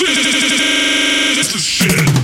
This is shit.